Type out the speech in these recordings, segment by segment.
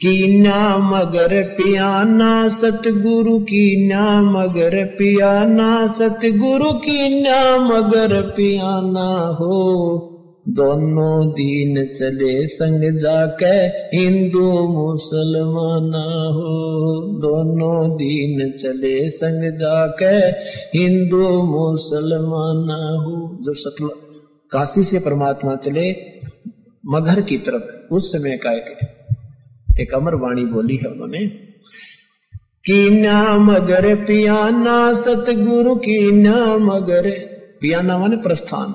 कीना मगर पियाना सतगुरु की ना मगर पियाना सतगुरु की ना मगर पियाना हो। दोनों दीन चले संग जाके हिंदू मुसलमाना हो। दोनों दीन चले संग जाके हिंदू मुसलमाना हो। जो सतल काशी से परमात्मा चले मगर की तरफ़, उस समय का एक एक अमर वाणी बोली है उन्होंने की नाम मगर पियाना सतगुरु की नाम मगर पियाना माने प्रस्थान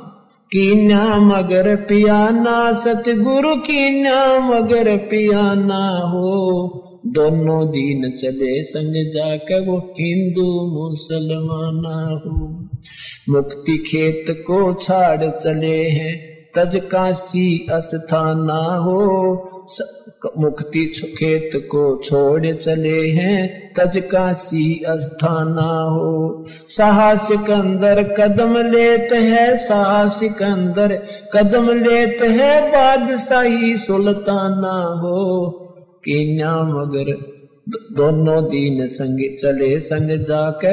की नाम मगर पियाना सतगुरु की नाम मगर पियाना हो। दोनों दिन चले संग जाकर वो हिंदू मुसलमाना हो। मुक्ति खेत को छाड़ चले हैं, तज काशी अस्थाना हो। मुक्ति खेत को छोड़ चले हैं तज काशी अस्थाना हो। साहसिक अंदर कदम लेते है साहसिक अंदर कदम लेते हैं, बादशाही सुल्ताना हो। कि मगर दोनों दीन संग चले, संग जाके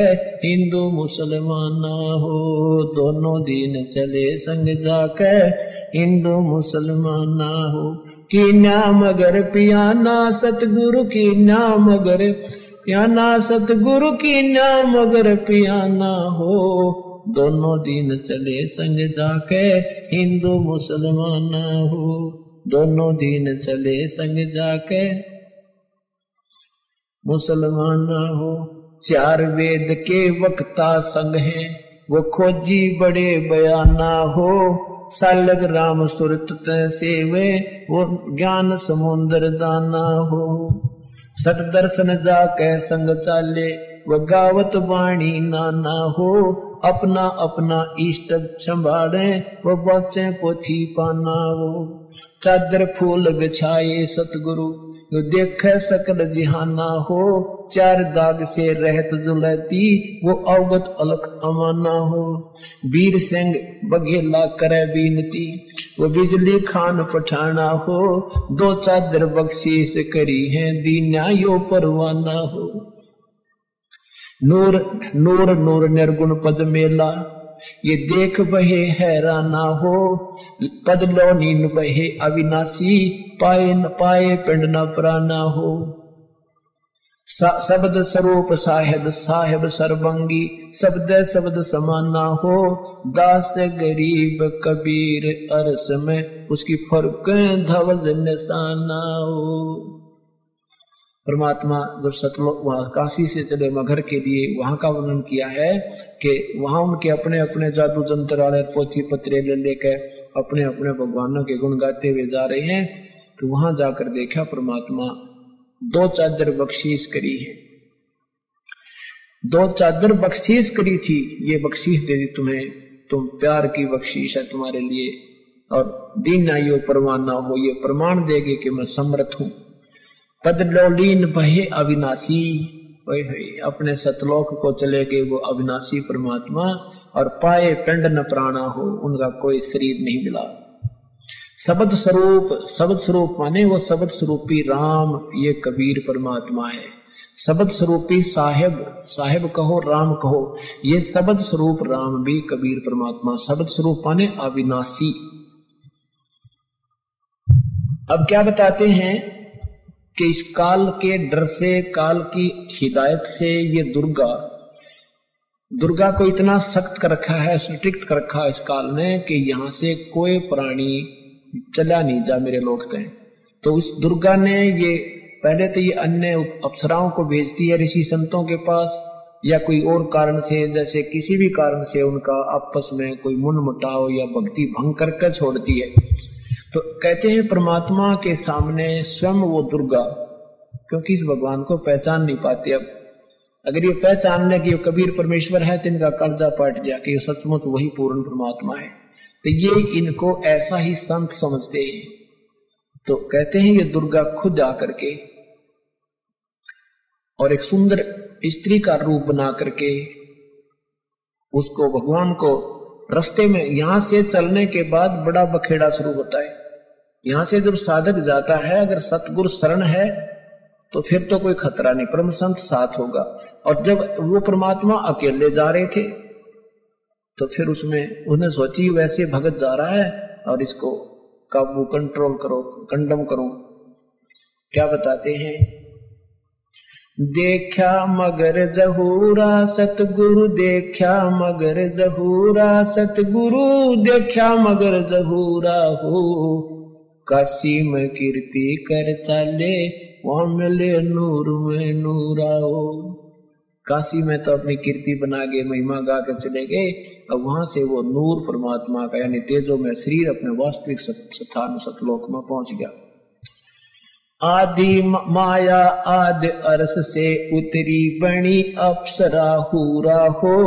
हिंदू मुसलमान हो। दोनों दीन चले, संग जाके हिंदू मुसलमान ना हो। की नाम अगर पियाना सतगुरु की नाम अगर, पियाना सतगुरु की नाम अगर पियाना हो। दोनों दिन चले संग जाके हिंदू मुसलमान हो। दोनों दिन चले संग जाके मुसलमान हो। चार वेद के वक्ता संग है। वो खोजी बड़े बयाना हो। सालग राम सुरत से वे ज्ञान समुद्र दाना हो। सट दर्शन जाके संग चाले, वो गावत वाणी नाना हो। अपना अपना इष्ट संभाले, वो बचे पोथी पाना हो। चादर फूल बिछाए सतगुरु जो देख सकल जिहाना हो, चार दाग से रहत जुलती, वो अवगत अलग अमाना हो। वीर सिंह बघेला करे बीनती, वो बिजली खान पठाना हो। दो चादर बख्शीश करी है दीना यो परवाना हो। नूर नूर नूर निर्गुण पद मेला ये देख बहे हैराना हो पद लो नीन बहे अविनाशी, पाए न पाए पिंड न प्राना हो। शब्द स्वरूप साहेब साहेब सरबंगी शब्द शब्द समाना हो। दास गरीब कबीर अरस में, उसकी फ़र्क धवज निशाना हो। परमात्मा जब सतलोक वहाँ काशी से चले मगर के लिए, वहाँ का वर्णन किया है कि वहाँ उनके अपने अपने जादू जंत्र वाले पोथी पत्रे ले लेकर अपने अपने भगवानों के गुण गाते हुए जा रहे हैं तो वहाँ जाकर देखा परमात्मा दो चादर बख्शीश करी है। दो चादर बख्शीश करी थी, ये बख्शीश दे दी तुम्हें, तुम प्यार की बख्शीश है तुम्हारे लिए, और दीन आयो परवाना हो, ये प्रमाण देगी कि मैं समर्थ हूँ। पद लोलीन बहे अविनाशी। अपने सतलोक को चले गए वो अविनाशी परमात्मा, और पाए पिंड न प्राणा हो, उनका कोई शरीर नहीं मिला। शब्द स्वरूप शब्द स्वरूप माने वो शब्द स्वरूपी राम, ये कबीर परमात्मा है। शब्द स्वरूपी साहेब साहेब कहो, राम कहो, ये शब्द स्वरूप राम भी कबीर परमात्मा शब्द स्वरूप माने अविनाशी। अब क्या बताते हैं? कि इस काल के डर से, काल की हिदायत से ये दुर्गा दुर्गा को इतना सख्त कर रखा है स्ट्रिक्ट कर रखा है इस काल ने कि यहाँ से कोई प्राणी चला नहीं जा मेरे लोग तय तो उस दुर्गा ने ये, पहले तो ये अन्य अप्सराओं को भेजती है ऋषि संतों के पास, या कोई और कारण से, जैसे किसी भी कारण से उनका आपस में कोई मुन मुटाव या भक्ति भंग करके छोड़ती है तो कहते हैं परमात्मा के सामने स्वयं वो दुर्गा, क्योंकि इस भगवान को पहचान नहीं पाते अब। अगर ये पहचान ले कि कबीर परमेश्वर है तो इनका कर्जा पट गया कि सचमुच वही पूर्ण परमात्मा है। तो ये इनको ऐसा ही संत समझते हैं। तो कहते हैं ये दुर्गा खुद आकर के और एक सुंदर स्त्री का रूप बना करके उसको, भगवान को रास्ते में यहाँ से चलने के बाद बड़ा बखेड़ा शुरू होता है। यहाँ से जब साधक जाता है, अगर सतगुरु शरण है तो फिर तो कोई खतरा नहीं। परम संत साथ होगा। और जब वो परमात्मा अकेले जा रहे थे तो फिर उसमें उन्हें सोची, वैसे भगत जा रहा है और इसको काबू कंट्रोल करो कंडम करो। क्या बताते हैं? देखा मगर जहूरा सतगुरु, देखा मगर जहूरा सतगुरु, देखा मगर जहूरा हो। काशी में कीर्ति कर चाले वहाँ मिले नूर में नूराओ काशी में तो अपनी कीर्ति बना के महिमा गा कर चले गए। अब वहाँ से वो नूर परमात्मा का, यानी तेजो में शरीर अपने वास्तविक स्थान सतलोक में पहुँच गया। आदि माया आदि अरस से उतरी बणी अप्सरा हुरा हो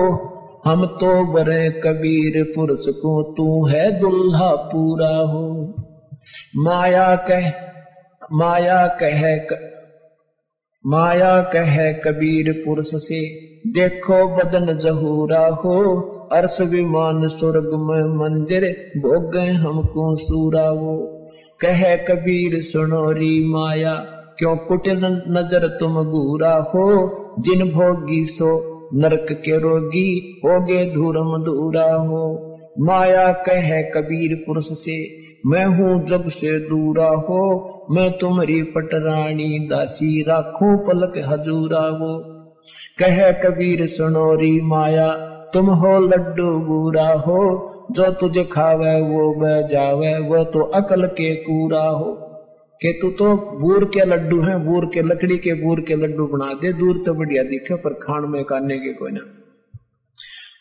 हम तो बरे कबीर पुरुष को तू है दुल्हा पूरा हो। माया कह माया कह क, माया कह कबीर पुरुष से देखो बदन जहूरा हो। अर्श विमान स्वर्ग में मंदिर भोग हमको सूरा वो। कह कबीर, सुनो री माया। क्यों कुटिल नज़र तुम घूरा हो? जिन भोगी सो नरक के रोगी, होगे धूरम दूरा हो। माया कह कबीर, पुरुष से, मैं हूँ जग से दूरा हो। मैं तुम्हारी पटरानी दासी राखू पलक हजूरा वो कह कबीर सुनोरी माया। तुम हो लड्डू बूरा हो, जो तुझे खावे वो बह जावे, वो तो अकल के कूरा हो। के तू तो बूर के लड्डू हैं बूर के लकड़ी के बूर के लड्डू बना दे, दूर तो बढ़िया दिखे, पर खान में काटने के कोई ना।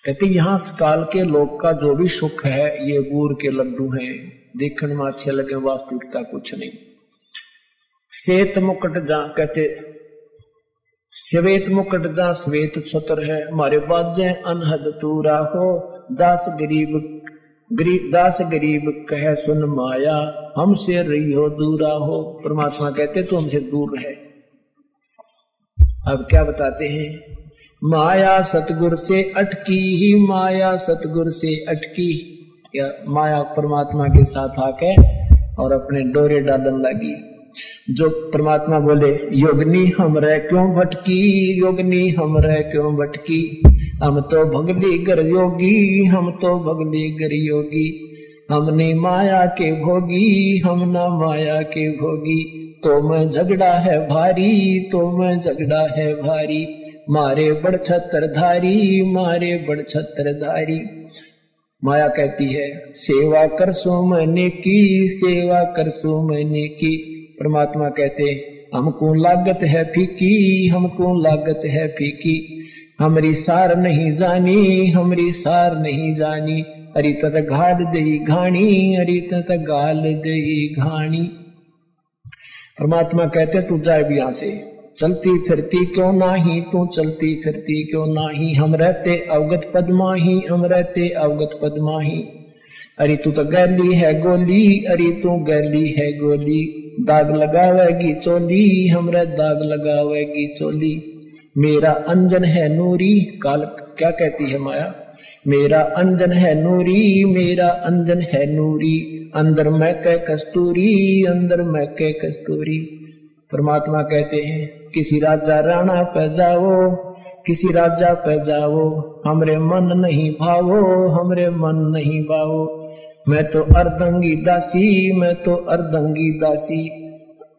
कहते, यहाँ काल के लोग का जो भी सुख है, ये बूर के लड्डू हैं। देखने में अच्छे लगे, वास्तविकता कुछ नहीं। श्वेत मुकुट जा, कहते श्वेत मुकुट जा श्वेत छत्र है हमारे बाजे अनहद तूरा हो, दास गरीब गरीब दास गरीब कह, सुन माया, हमसे रही हो दूरा हो। परमात्मा कहते तो हमसे दूर रहे। अब क्या बताते हैं? माया सतगुर से अटकी ही, माया सतगुर से अटकी या माया परमात्मा के साथ आके और अपने डोरे डालन लगी। जो परमात्मा बोले, योगनी हम रह क्यों भटकी? योगनी हम रह क्यों भटकी? हम तो भगली गर योगी, हम तो भगली गर योगी। हमने माया के भोगी, हम ना माया के भोगी। तो मैं झगड़ा है भारी तो मैं झगड़ा है भारी। मारे बड़ छत्र धारी मारे बड़ छत्र धारी माया कहती है, सेवा कर सो मैंने की, सेवा कर सो मैंने की। परमात्मा कहते हमको लागत है फीकी? हमको लागत है फीकी? हमारी सार नहीं जानी, हमारी सार नहीं जानी। अरे तत घाल दई घाणी, अरे तत गाल दई घाणी। परमात्मा कहते, तू जाए भी यहाँ से। चलती फिरती क्यों नाही? तू चलती फिरती क्यों नाही? हम रहते अवगत पदमा ही हम रहते अवगत पदमा ही अरे तू तो गैली है गोली, अरे तू गैली है गोली। दाग लगावेगी चोली, हमरे दाग लगावेगी चोली। मेरा अंजन है नूरी, काल क्या कहती है माया? मेरा अंजन है नूरी, मेरा अंजन है नूरी। अंदर मैं कह कस्तूरी, अंदर मैं कह कस्तूरी। परमात्मा कहते हैं, किसी राजा राणा पे जाओ, किसी राजा पे जाओ, हमरे मन नहीं भावो, हमरे मन नहीं भावो। मैं तो अर्धंगी दासी, मैं तो अर्धंगी दासी।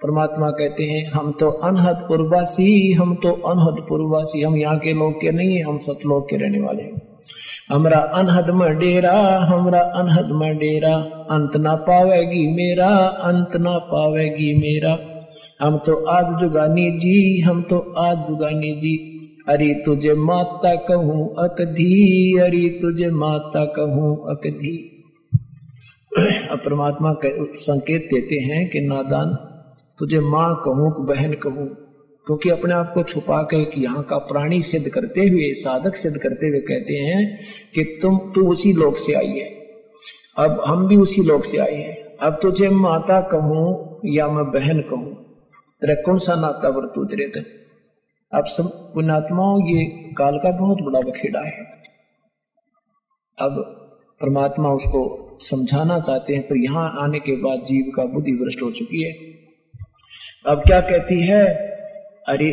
परमात्मा कहते हैं, हम तो अनहद पुरवासी हम तो अनहद पुरवासी हम यहाँ के लोग के नहीं है, हम सतलोक के रहने वाले हैं। हमरा अनहद में डेरा, हमरा अनहद में डेरा। अंत ना पावेगी मेरा, अंत ना पावेगी मेरा। हम तो आग जुगानी जी, हम तो आग जुगानी जी। अरे तुझे माता कहूँ अकधी, अरे तुझे माता कहूँ अकधी। परमात्मा संकेत देते हैं कि नादान, तुझे माँ कहूँ बहन कहूँ, क्योंकि अपने आप को छुपा के कि यहाँ का प्राणी सिद्ध करते हुए, साधक सिद्ध करते हुए कहते हैं कि तुम, तू उसी लोक से आई है। अब हम भी उसी लोक से आए हैं। अब तुझे माता कहूँ या मैं बहन कहूँ? तेरा कौन सा नाता वर्तू तेरे तक अब सब पुणात्माओं ये काल का बहुत बड़ा बखेड़ा है। अब परमात्मा उसको समझाना चाहते हैं, पर यहाँ आने के बाद जीव का बुद्धि भ्रष्ट हो चुकी है। अब क्या कहती है? अरे,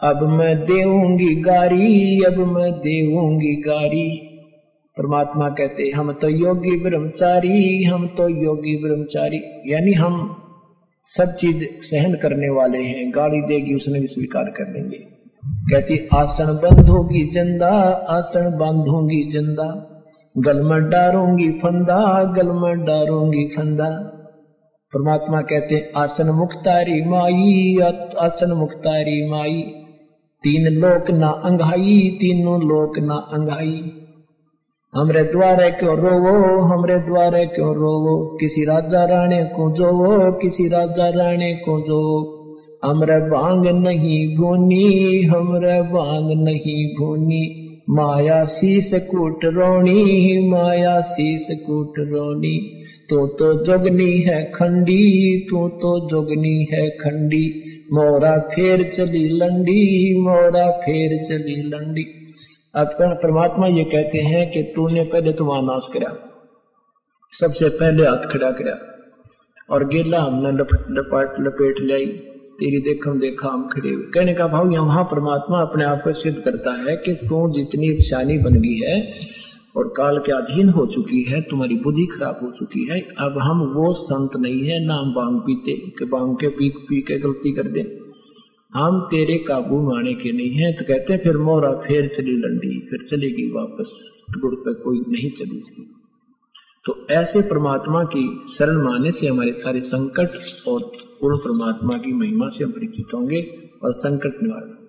अब मैं देऊँगी गारी, अब मैं देऊँगी गारी। परमात्मा कहते, हम तो योगी ब्रह्मचारी, हम तो योगी ब्रह्मचारी। यानी हम सब चीज़ सहन करने वाले हैं, गाली देगी, उसने भी स्वीकार कर लेंगे। कहती, आसन बंधोगी जंदा, आसन बांधूँगी जंदा। गल में डारूँगी फंदा, गल में डारूँगी फंदा। परमात्मा कहते, आसन मुक्तारी माई, आसन मुक्तारी माई। तीन लोक ना अंगाई तीनों लोक ना अंगाई हमरे द्वारे क्यों रोवो, हमरे द्वारे क्यों रोवो? किसी राजा राणे को जोवो, किसी राजा राणे को जो हमरे बांग नहीं भूनी, हमरे बांग नहीं भूनी। माया शीस कूट रोनी, माया शीस कूट रोनी। तू तो जोगनी है खंडी, तू तो जोगनी है खंडी। मोरा फेर चली लंडी, मोरा फेर चली लंडी। अपन परमात्मा ये कहते हैं कि तूने पहले तो वहाँ नाश करा सबसे पहले हाथ खड़ा करा और गेला हमने लपाट, लपेट लाई। तेरी देखम देखा हम खड़े हुए। कहने का भाव, यहाँ परमात्मा अपने आप को सिद्ध करता है कि तू जितनी शानी बन गई है और काल के अधीन हो चुकी है, तुम्हारी बुद्धि खराब हो चुकी है, अब हम वो संत नहीं है, ना हम बांग पीते, कि बांग के पी पी के गलती कर दे। हम तेरे काबू में आने के नहीं है तो कहते हैं, फिर मोरा फिर चली लंडी, फिर चलेगी वापस, गुड़ पे कोई नहीं चली इसकी। तो ऐसे परमात्मा की शरण माने से हमारे सारे संकट और पूर्ण परमात्मा की महिमा से हम परिचित होंगे और संकट निवारण